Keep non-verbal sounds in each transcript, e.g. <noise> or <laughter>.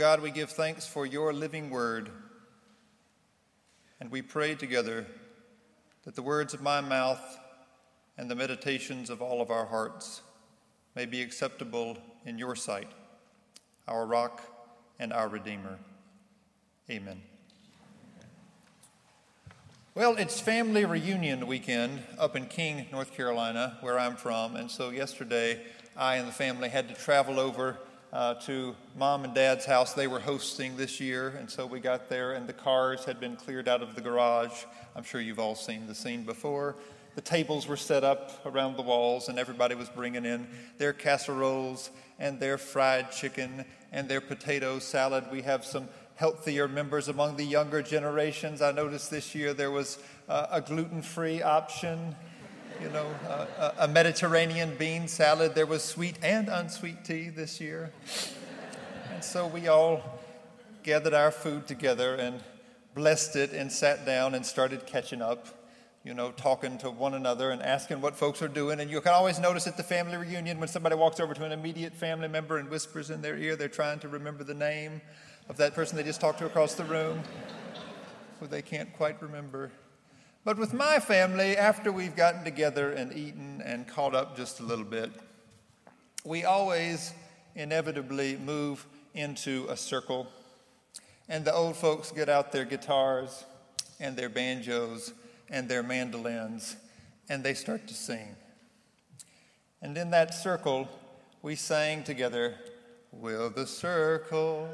God, we give thanks for your living word. And we pray together that the words of my mouth and the meditations of all of our hearts may be acceptable in your sight, our rock and our Redeemer. Amen. Well, it's family reunion weekend up in King, North Carolina, where I'm from. And so yesterday, I and the family had to travel over uh, to mom and dad's house. They were hosting this year. And so we got there, and the cars had been cleared out of the garage. I'm sure you've all seen the scene before. The tables were set up around the walls, and everybody was bringing in their casseroles and their fried chicken and their potato salad. We have some healthier members among the younger generations. I noticed this year there was uh, a gluten free option, you know, uh, a Mediterranean bean salad. There was sweet and unsweet tea this year. And so we all gathered our food together and blessed it and sat down and started catching up you know, talking to one another and asking what folks are doing. And you can always notice at the family reunion when somebody walks over to an immediate family member and whispers in their ear, they're trying to remember the name of that person they just talked to across the room, who they can't quite remember. But with my family, after we've gotten together and eaten and caught up just a little bit, we always inevitably move into a circle. And the old folks get out their guitars and their banjos and their mandolins, and they start to sing. And in that circle, we sang together, Will the circle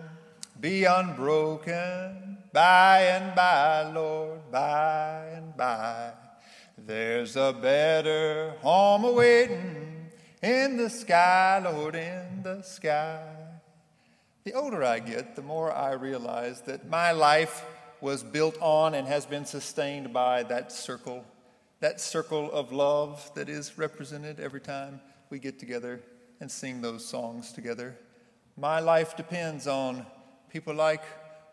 be unbroken by and by, Lord, by and by? There's a better home awaiting in the sky, Lord, in the sky. The older I get, the more I realize that my life was built on and has been sustained by that circle, that circle of love that is represented every time we get together and sing those songs together. My life depends on people like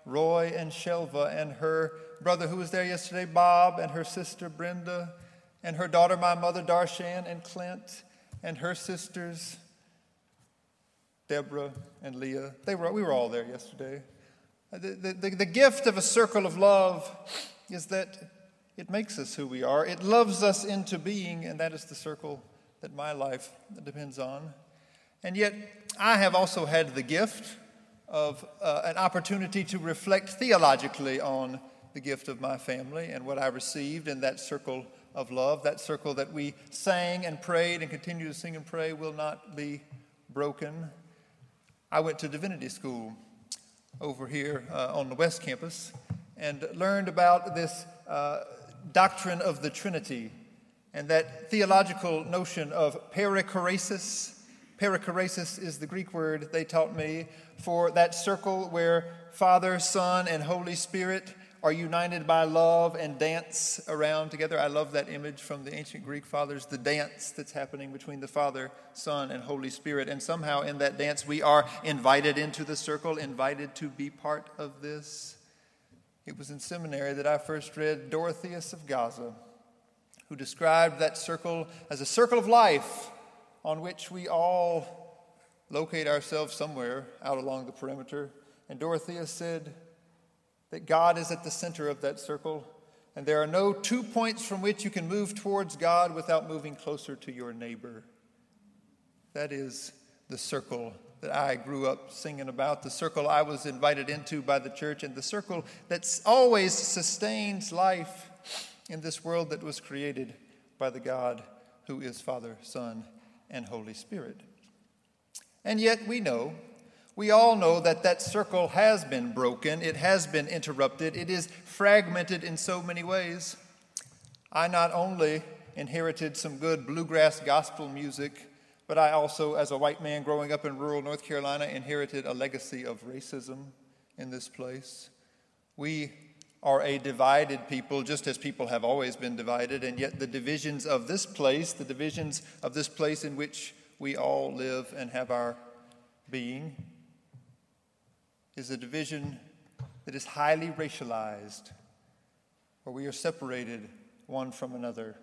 Roy and Shelva and her brother who was there yesterday, Bob, and her sister Brenda, and her daughter, my mother, Darshan and Clint, and her sisters, Deborah and Leah. They were, we were all there yesterday. Uh, the, the, the gift of a circle of love is that it makes us who we are. It loves us into being, and that is the circle that my life depends on. And yet, I have also had the gift of uh, an opportunity to reflect theologically on the gift of my family and what I received in that circle of love. That circle that we sang and prayed and continue to sing and pray will not be broken. I went to divinity school over here uh, on the West Campus and learned about this uh, doctrine of the Trinity and that theological notion of perichoresis. Perichoresis is the Greek word they taught me for that circle where Father, Son, and Holy Spirit are united by love and dance around together. I love that image from the ancient Greek fathers, the dance that's happening between the Father, Son, and Holy Spirit. And somehow in that dance, we are invited into the circle, invited to be part of this. It was in seminary that I first read Dorotheus of Gaza, who described that circle as a circle of life on which we all locate ourselves somewhere out along the perimeter. And Dorothea said, that God is at the center of that circle, and there are no two points from which you can move towards God without moving closer to your neighbor. That is the circle that I grew up singing about, the circle I was invited into by the church, and the circle that always sustains life in this world that was created by the God who is Father, Son, and Holy Spirit. And yet we know we all know that that circle has been broken, it has been interrupted, it is fragmented in so many ways. I not only inherited some good bluegrass gospel music, but I also, as a white man growing up in rural North Carolina, inherited a legacy of racism in this place. We are a divided people, just as people have always been divided, and yet the divisions of this place, the divisions of this place in which we all live and have our being, is a division that is highly racialized, where we are separated one from another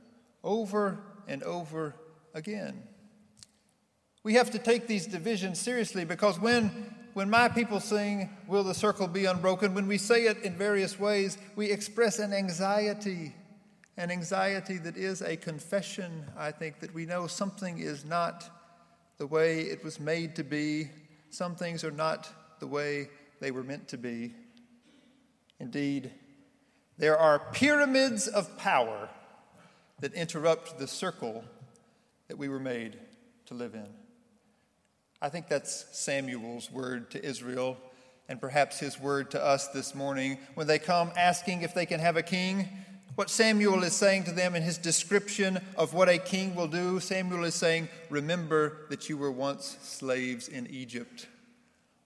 over and over again. We have to take these divisions seriously because when, when my people sing, Will the circle be unbroken? When we say it in various ways, we express an anxiety, an anxiety that is a confession, I think, that we know something is not the way it was made to be. Some things are not the way they were meant to be. Indeed, there are pyramids of power that interrupt the circle that we were made to live in. I think that's Samuel's word to Israel, and perhaps his word to us this morning when they come asking if they can have a king. What Samuel is saying to them in his description of what a king will do, Samuel is saying, Remember that you were once slaves in Egypt.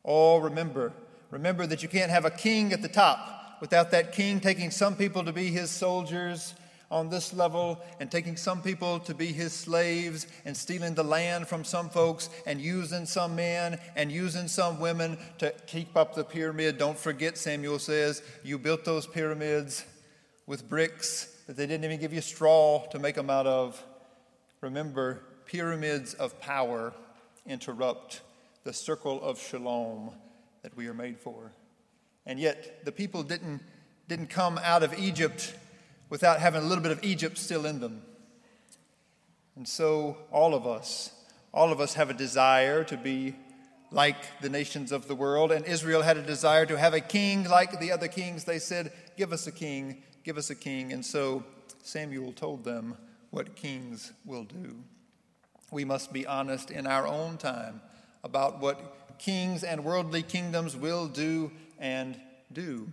Oh, remember. Remember that you can't have a king at the top without that king taking some people to be his soldiers on this level and taking some people to be his slaves and stealing the land from some folks and using some men and using some women to keep up the pyramid. Don't forget, Samuel says, you built those pyramids with bricks that they didn't even give you straw to make them out of. Remember, pyramids of power interrupt the circle of shalom that we are made for. And yet, the people didn't, didn't come out of Egypt without having a little bit of Egypt still in them. And so, all of us, all of us have a desire to be like the nations of the world. And Israel had a desire to have a king like the other kings. They said, Give us a king, give us a king. And so Samuel told them what kings will do. We must be honest in our own time about what kings and worldly kingdoms will do and do.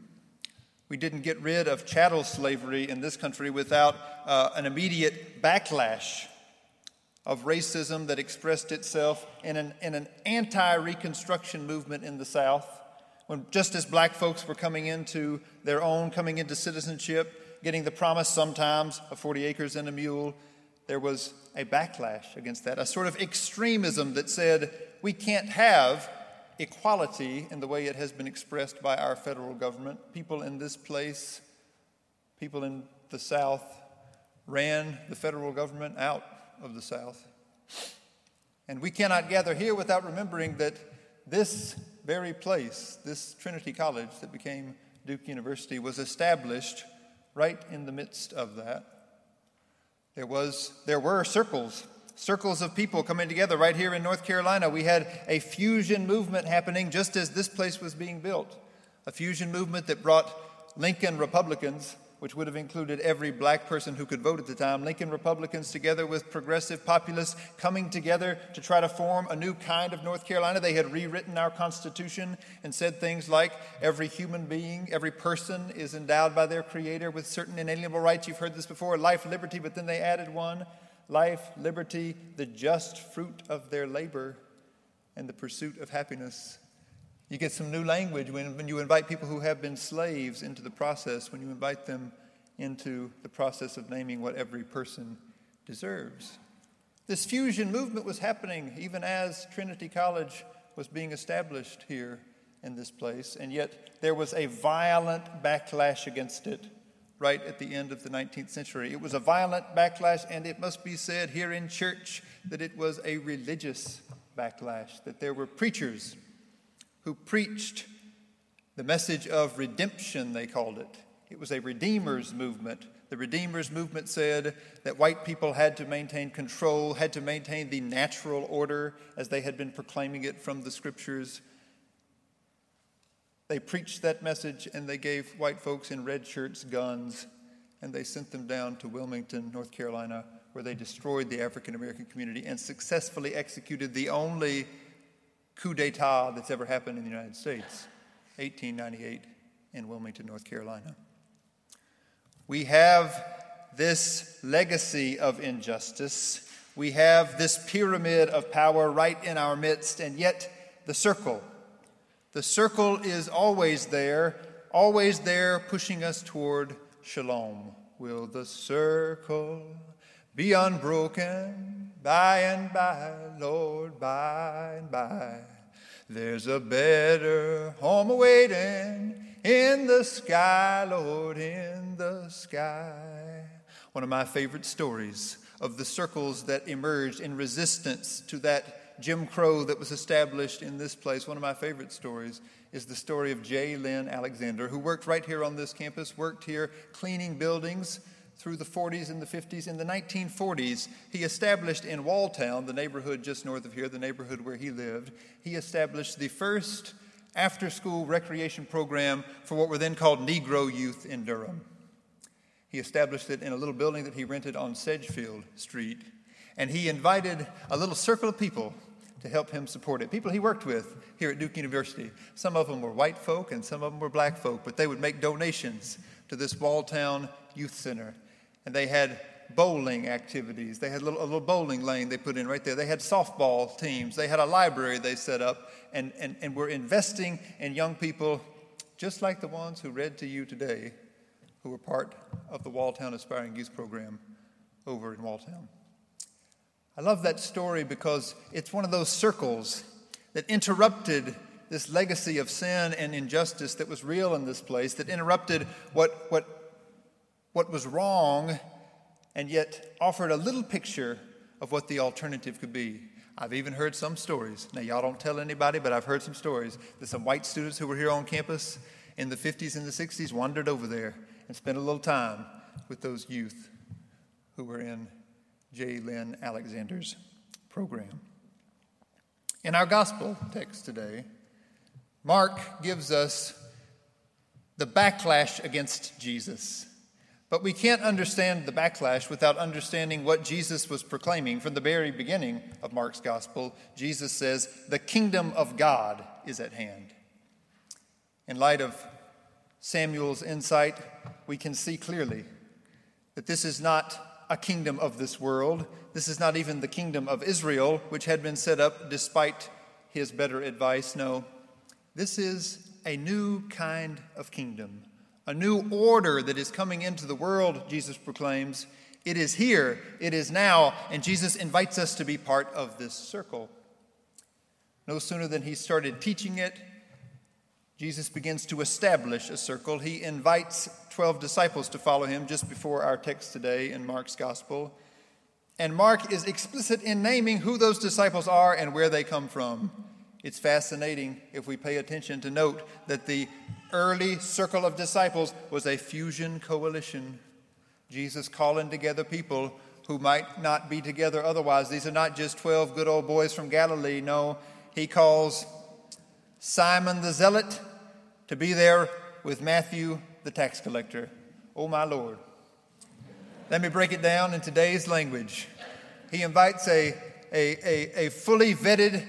We didn't get rid of chattel slavery in this country without uh, an immediate backlash of racism that expressed itself in an, in an anti Reconstruction movement in the South. When just as black folks were coming into their own, coming into citizenship, getting the promise sometimes of 40 acres and a mule, there was a backlash against that, a sort of extremism that said we can't have equality in the way it has been expressed by our federal government. People in this place, people in the South, ran the federal government out of the South. And we cannot gather here without remembering that this very place, this Trinity College that became Duke University, was established right in the midst of that. There, was, there were circles circles of people coming together right here in North Carolina. We had a fusion movement happening just as this place was being built. A fusion movement that brought Lincoln Republicans, which would have included every black person who could vote at the time, Lincoln Republicans together with progressive populists coming together to try to form a new kind of North Carolina. They had rewritten our Constitution and said things like every human being, every person is endowed by their Creator with certain inalienable rights. You've heard this before life, liberty, but then they added one life, liberty, the just fruit of their labor, and the pursuit of happiness. You get some new language when, when you invite people who have been slaves into the process, when you invite them into the process of naming what every person deserves. This fusion movement was happening even as Trinity College was being established here in this place, and yet there was a violent backlash against it right at the end of the 19th century. It was a violent backlash, and it must be said here in church that it was a religious backlash, that there were preachers who preached the message of redemption, they called it. It was a Redeemer's movement. The Redeemer's movement said that white people had to maintain control, had to maintain the natural order as they had been proclaiming it from the scriptures. They preached that message and they gave white folks in red shirts guns and they sent them down to Wilmington, North Carolina, where they destroyed the African American community and successfully executed the only coup d'etat that's ever happened in the United States, 1898 in Wilmington, North Carolina. We have this legacy of injustice. We have this pyramid of power right in our midst, and yet the circle the circle is always there, always there, pushing us toward shalom. Will the circle be unbroken by and by, Lord, by and by? There's a better home awaiting in the sky, Lord, in the sky. One of my favorite stories of the circles that emerged in resistance to that Jim Crow that was established in this place. One of my favorite stories is the story of J. Lynn Alexander, who worked right here on this campus, worked here cleaning buildings through the 40s and the 50s. In the 1940s, he established in Walltown, the neighborhood just north of here, the neighborhood where he lived, he established the first after school recreation program for what were then called Negro youth in Durham. He established it in a little building that he rented on Sedgefield Street, and he invited a little circle of people to help him support it. People he worked with here at Duke University. Some of them were white folk and some of them were black folk, but they would make donations to this Walltown Youth Center. And they had bowling activities. They had a little, a little, bowling lane they put in right there. They had softball teams. They had a library they set up and, and, and were investing in young people just like the ones who read to you today, who were part of the Walltown Aspiring Youth Program over in Walltown. I love that story because it's one of those circles that interrupted this legacy of sin and injustice that was real in this place, that interrupted what, what, what was wrong, and yet offered a little picture of what the alternative could be. I've even heard some stories. Now, y'all don't tell anybody, but I've heard some stories that some white students who were here on campus in the 50s and the 60s wandered over there and spent a little time with those youth who were in J. Lynn Alexander's program. In our gospel text today, Mark gives us the backlash against Jesus. But we can't understand the backlash without understanding what Jesus was proclaiming. From the very beginning of Mark's gospel, Jesus says, The kingdom of God is at hand. In light of Samuel's insight, we can see clearly that this is not a kingdom of this world. This is not even the kingdom of Israel, which had been set up despite his better advice. No, this is a new kind of kingdom, a new order that is coming into the world, Jesus proclaims. It is here, it is now, and Jesus invites us to be part of this circle. No sooner than he started teaching it, Jesus begins to establish a circle. He invites 12 disciples to follow him just before our text today in Mark's gospel. And Mark is explicit in naming who those disciples are and where they come from. It's fascinating if we pay attention to note that the early circle of disciples was a fusion coalition. Jesus calling together people who might not be together otherwise. These are not just 12 good old boys from Galilee. No, he calls Simon the Zealot to be there with Matthew the tax collector. Oh, my Lord. Let me break it down in today's language. He invites a, a, a, a fully vetted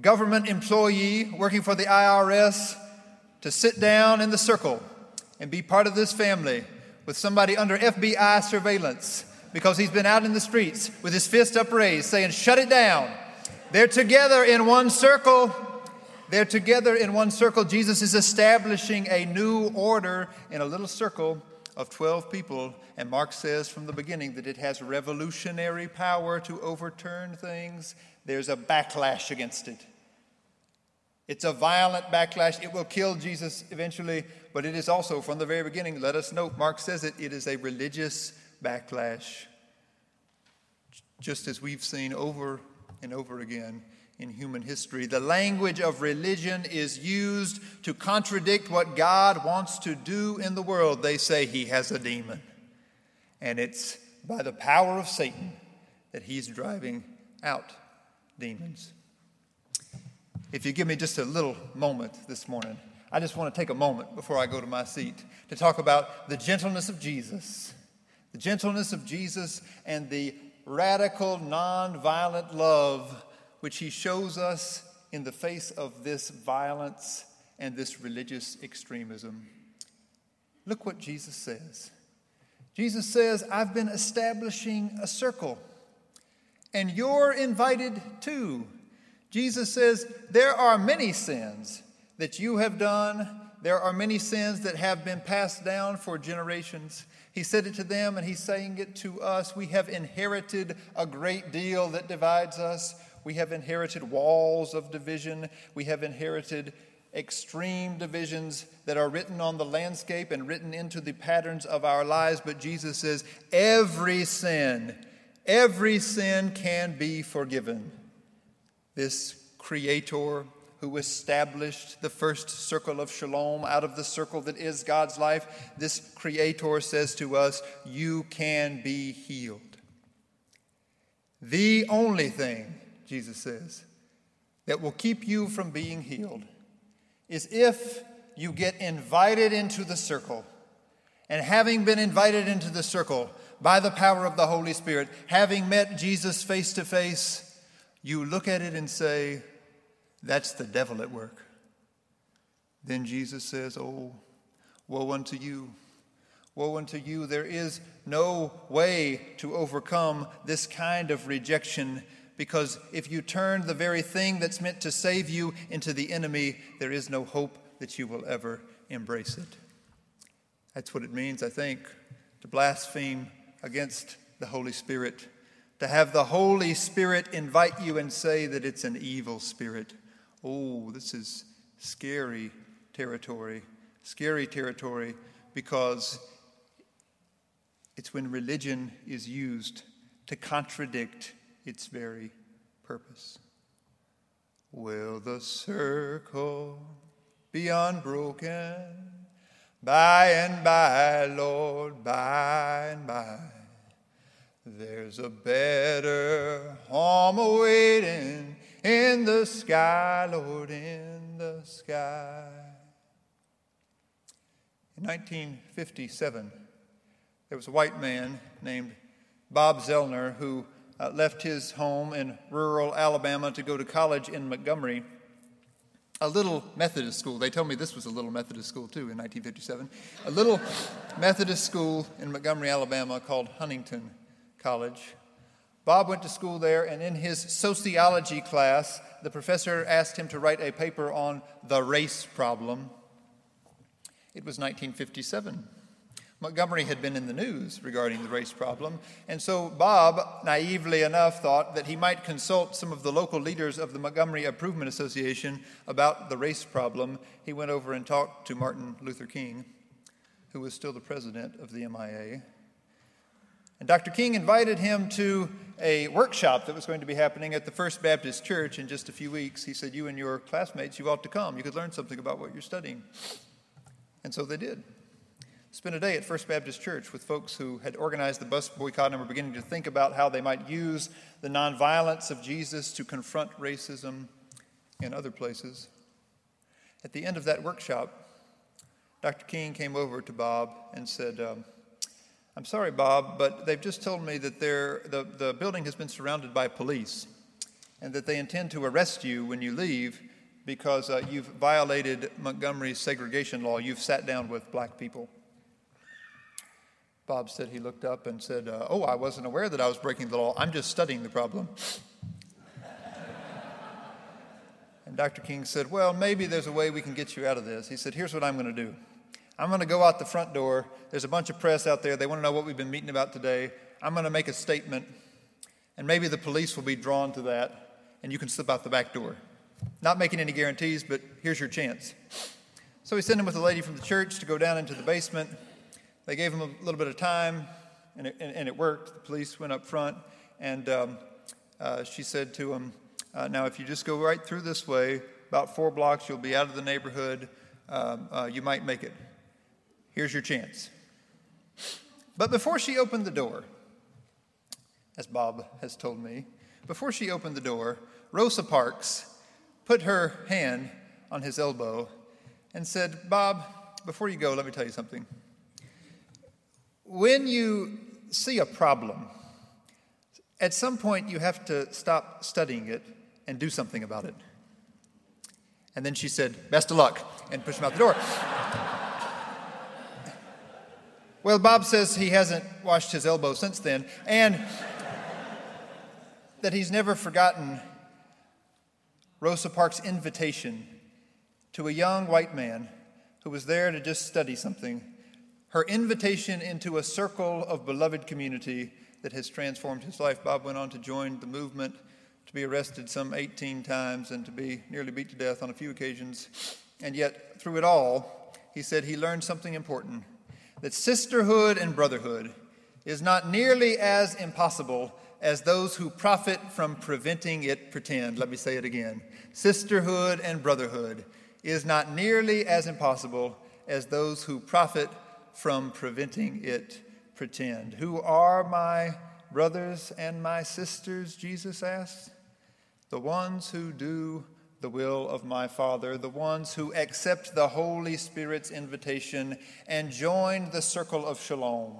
government employee working for the IRS to sit down in the circle and be part of this family with somebody under FBI surveillance because he's been out in the streets with his fist upraised saying, Shut it down. They're together in one circle they're together in one circle. Jesus is establishing a new order in a little circle of 12 people. And Mark says from the beginning that it has revolutionary power to overturn things. There's a backlash against it. It's a violent backlash. It will kill Jesus eventually, but it is also, from the very beginning, let us note, Mark says it, it is a religious backlash. Just as we've seen over and over again in human history. The language of religion is used to contradict what God wants to do in the world. They say he has a demon. And it's by the power of Satan that he's driving out demons. If you give me just a little moment this morning, I just want to take a moment before I go to my seat to talk about the gentleness of Jesus. The gentleness of Jesus and the radical, nonviolent love which he shows us in the face of this violence and this religious extremism. Look what Jesus says. Jesus says, I've been establishing a circle, and you're invited too. Jesus says, There are many sins that you have done. There are many sins that have been passed down for generations. He said it to them, and he's saying it to us. We have inherited a great deal that divides us. We have inherited walls of division. We have inherited extreme divisions that are written on the landscape and written into the patterns of our lives. But Jesus says, every sin, every sin can be forgiven. This Creator who established the first circle of shalom out of the circle that is God's life, this Creator says to us, You can be healed. The only thing, Jesus says, that will keep you from being healed is if you get invited into the circle. And having been invited into the circle by the power of the Holy Spirit, having met Jesus face to face, you look at it and say, That's the devil at work. Then Jesus says, Oh, woe unto you. Woe unto you. There is no way to overcome this kind of rejection because if you turn the very thing that's meant to save you into the enemy, there is no hope that you will ever embrace it. That's what it means, I think, to blaspheme against the Holy Spirit, to have the Holy Spirit invite you and say that it's an evil spirit. Oh, this is scary territory, scary territory because it's when religion is used to contradict its very purpose. Will the circle be unbroken? By and by, Lord, by and by. There's a better home awaiting in the sky, Lord, in the sky. In 1957, there was a white man named Bob Zellner who uh, left his home in rural Alabama to go to college in Montgomery, a little Methodist school. They told me this was a little Methodist school too in 1957. A little Methodist school in Montgomery, Alabama called Huntingdon College. Bob went to school there, and in his sociology class, the professor asked him to write a paper on the race problem. It was 1957. Montgomery had been in the news regarding the race problem, and so Bob, naively enough, thought that he might consult some of the local leaders of the Montgomery Improvement Association about the race problem. He went over and talked to Martin Luther King, who was still the president of the MIA. And Dr. King invited him to a workshop that was going to be happening at the First Baptist Church in just a few weeks. He said, You and your classmates, you ought to come. You could learn something about what you're studying. And so they did spent a day at First Baptist Church with folks who had organized the bus boycott and were beginning to think about how they might use the nonviolence of Jesus to confront racism in other places. At the end of that workshop, Dr. King came over to Bob and said, um, I'm sorry, Bob, but they've just told me that the, the building has been surrounded by police and that they intend to arrest you when you leave because uh, you've violated Montgomery's segregation law. You've sat down with black people. Bob said he looked up and said, uh, Oh, I wasn't aware that I was breaking the law. I'm just studying the problem. <laughs> and Dr. King said, Well, maybe there's a way we can get you out of this. He said, Here's what I'm going to do I'm going to go out the front door. There's a bunch of press out there. They want to know what we've been meeting about today. I'm going to make a statement, and maybe the police will be drawn to that, and you can slip out the back door. Not making any guarantees, but here's your chance. So he sent him with a lady from the church to go down into the basement. They gave him a little bit of time, and it, and, and it worked. The police went up front, and um, uh, she said to him, uh, Now, if you just go right through this way, about four blocks, you'll be out of the neighborhood. Um, uh, you might make it. Here's your chance. But before she opened the door, as Bob has told me, before she opened the door, Rosa Parks put her hand on his elbow and said, Bob, before you go, let me tell you something when you see a problem, at some point you have to stop studying it and do something about it. And then she said, Best of luck, and pushed him out the door. <laughs> well, Bob says he hasn't washed his elbow since then, and that he's never forgotten Rosa Parks' invitation to a young white man who was there to just study something her invitation into a circle of beloved community that has transformed his life. Bob went on to join the movement, to be arrested some 18 times, and to be nearly beat to death on a few occasions. And yet, through it all, he said he learned something important that sisterhood and brotherhood is not nearly as impossible as those who profit from preventing it pretend. Let me say it again. Sisterhood and brotherhood is not nearly as impossible as those who profit from preventing it pretend. Who are my brothers and my sisters? Jesus asked. The ones who do the will of my Father, the ones who accept the Holy Spirit's invitation and join the circle of shalom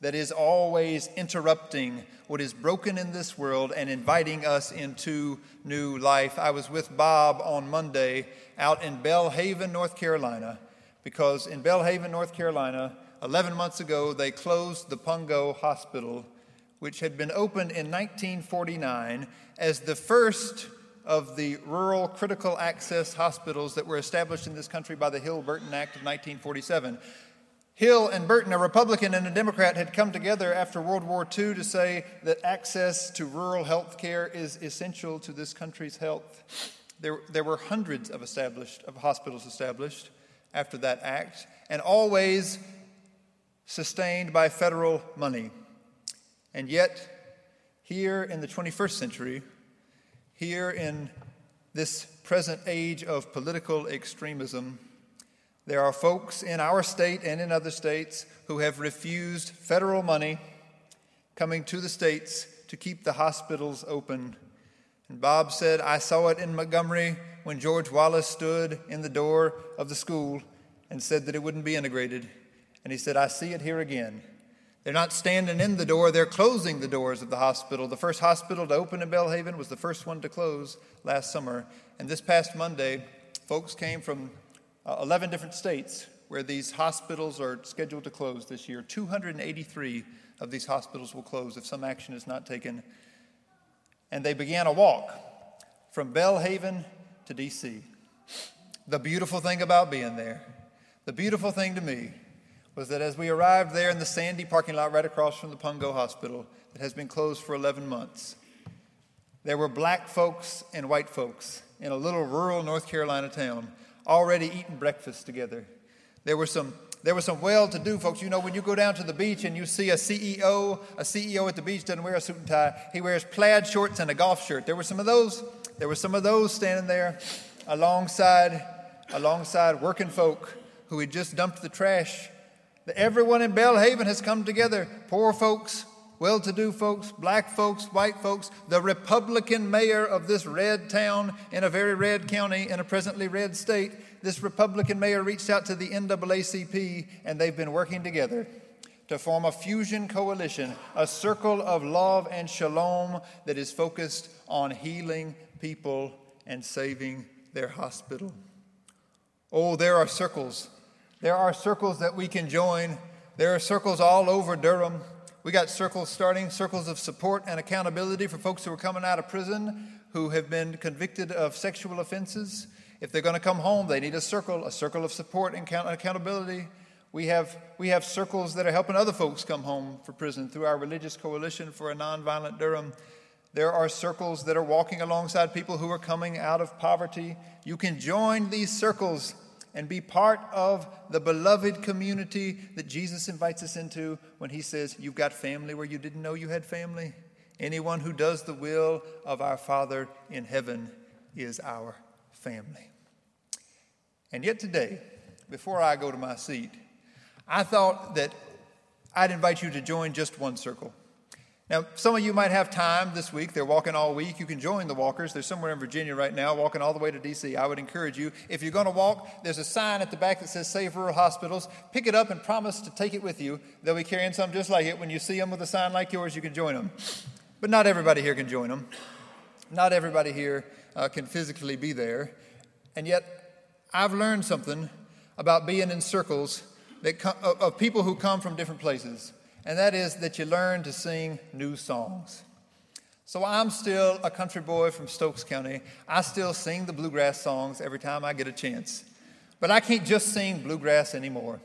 that is always interrupting what is broken in this world and inviting us into new life. I was with Bob on Monday out in Belhaven, North Carolina, because in Belhaven, North Carolina, 11 months ago, they closed the Pungo Hospital, which had been opened in 1949 as the first of the rural critical access hospitals that were established in this country by the Hill Burton Act of 1947. Hill and Burton, a Republican and a Democrat, had come together after World War II to say that access to rural health care is essential to this country's health. There, there were hundreds of established of hospitals established after that act, and always sustained by federal money. And yet, here in the 21st century, here in this present age of political extremism, there are folks in our state and in other states who have refused federal money coming to the states to keep the hospitals open. And Bob said, I saw it in Montgomery when George Wallace stood in the door of the school and said that it wouldn't be integrated. And he said, I see it here again. They're not standing in the door, they're closing the doors of the hospital. The first hospital to open in Belhaven was the first one to close last summer. And this past Monday, folks came from uh, 11 different states where these hospitals are scheduled to close this year. 283 of these hospitals will close if some action is not taken. And they began a walk from Belhaven to D.C. The beautiful thing about being there, the beautiful thing to me, was that as we arrived there in the sandy parking lot right across from the Pungo Hospital that has been closed for 11 months, there were black folks and white folks in a little rural North Carolina town already eating breakfast together. There were some there were some well-to-do folks. You know, when you go down to the beach and you see a CEO, a CEO at the beach doesn't wear a suit and tie. He wears plaid shorts and a golf shirt. There were some of those. There were some of those standing there alongside alongside working folk who had just dumped the trash. Everyone in Belhaven has come together. Poor folks, well to do folks, black folks, white folks. The Republican mayor of this red town in a very red county in a presently red state, this Republican mayor reached out to the NAACP and they've been working together to form a fusion coalition, a circle of love and shalom that is focused on healing people and saving their hospital. Oh, there are circles there are circles that we can join. There are circles all over Durham. We got circles starting, circles of support and accountability for folks who are coming out of prison who have been convicted of sexual offenses. If they're going to come home, they need a circle, a circle of support and accountability. We have, we have circles that are helping other folks come home from prison through our religious coalition for a nonviolent Durham. There are circles that are walking alongside people who are coming out of poverty. You can join these circles and be part of the beloved community that Jesus invites us into when he says, You've got family where you didn't know you had family. Anyone who does the will of our Father in heaven is our family. And yet today, before I go to my seat, I thought that I'd invite you to join just one circle. Now, some of you might have time this week. They're walking all week. You can join the walkers. They're somewhere in Virginia right now, walking all the way to D.C. I would encourage you, if you're going to walk, there's a sign at the back that says Save Rural Hospitals. Pick it up and promise to take it with you. They'll be carrying some just like it. When you see them with a sign like yours, you can join them. But not everybody here can join them. Not everybody here uh, can physically be there. And yet, I've learned something about being in circles that of people who come from different places and that is that you learn to sing new songs. So I'm still a country boy from Stokes County. I still sing the bluegrass songs every time I get a chance. But I can't just sing bluegrass anymore.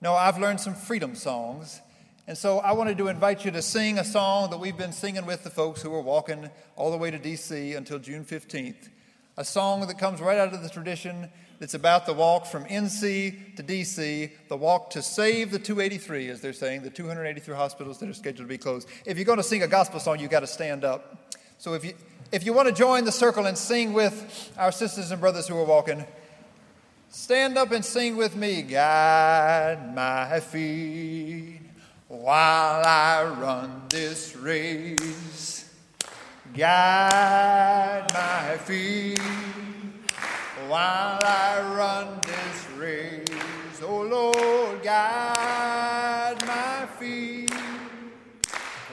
No, I've learned some freedom songs. And so I wanted to invite you to sing a song that we've been singing with the folks who are walking all the way to DC until June 15th. A song that comes right out of the tradition that's about the walk from NC to DC, the walk to save the 283, as they're saying, the 283 hospitals that are scheduled to be closed. If you're going to sing a gospel song, you've got to stand up. So if you, if you want to join the circle and sing with our sisters and brothers who are walking, stand up and sing with me. Guide my feet while I run this race. Guide my feet while I run this race. Oh Lord, guide my feet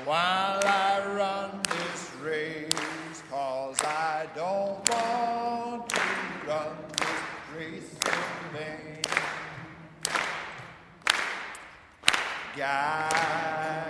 while I run this race. Cause I don't want to run this race in vain. Guide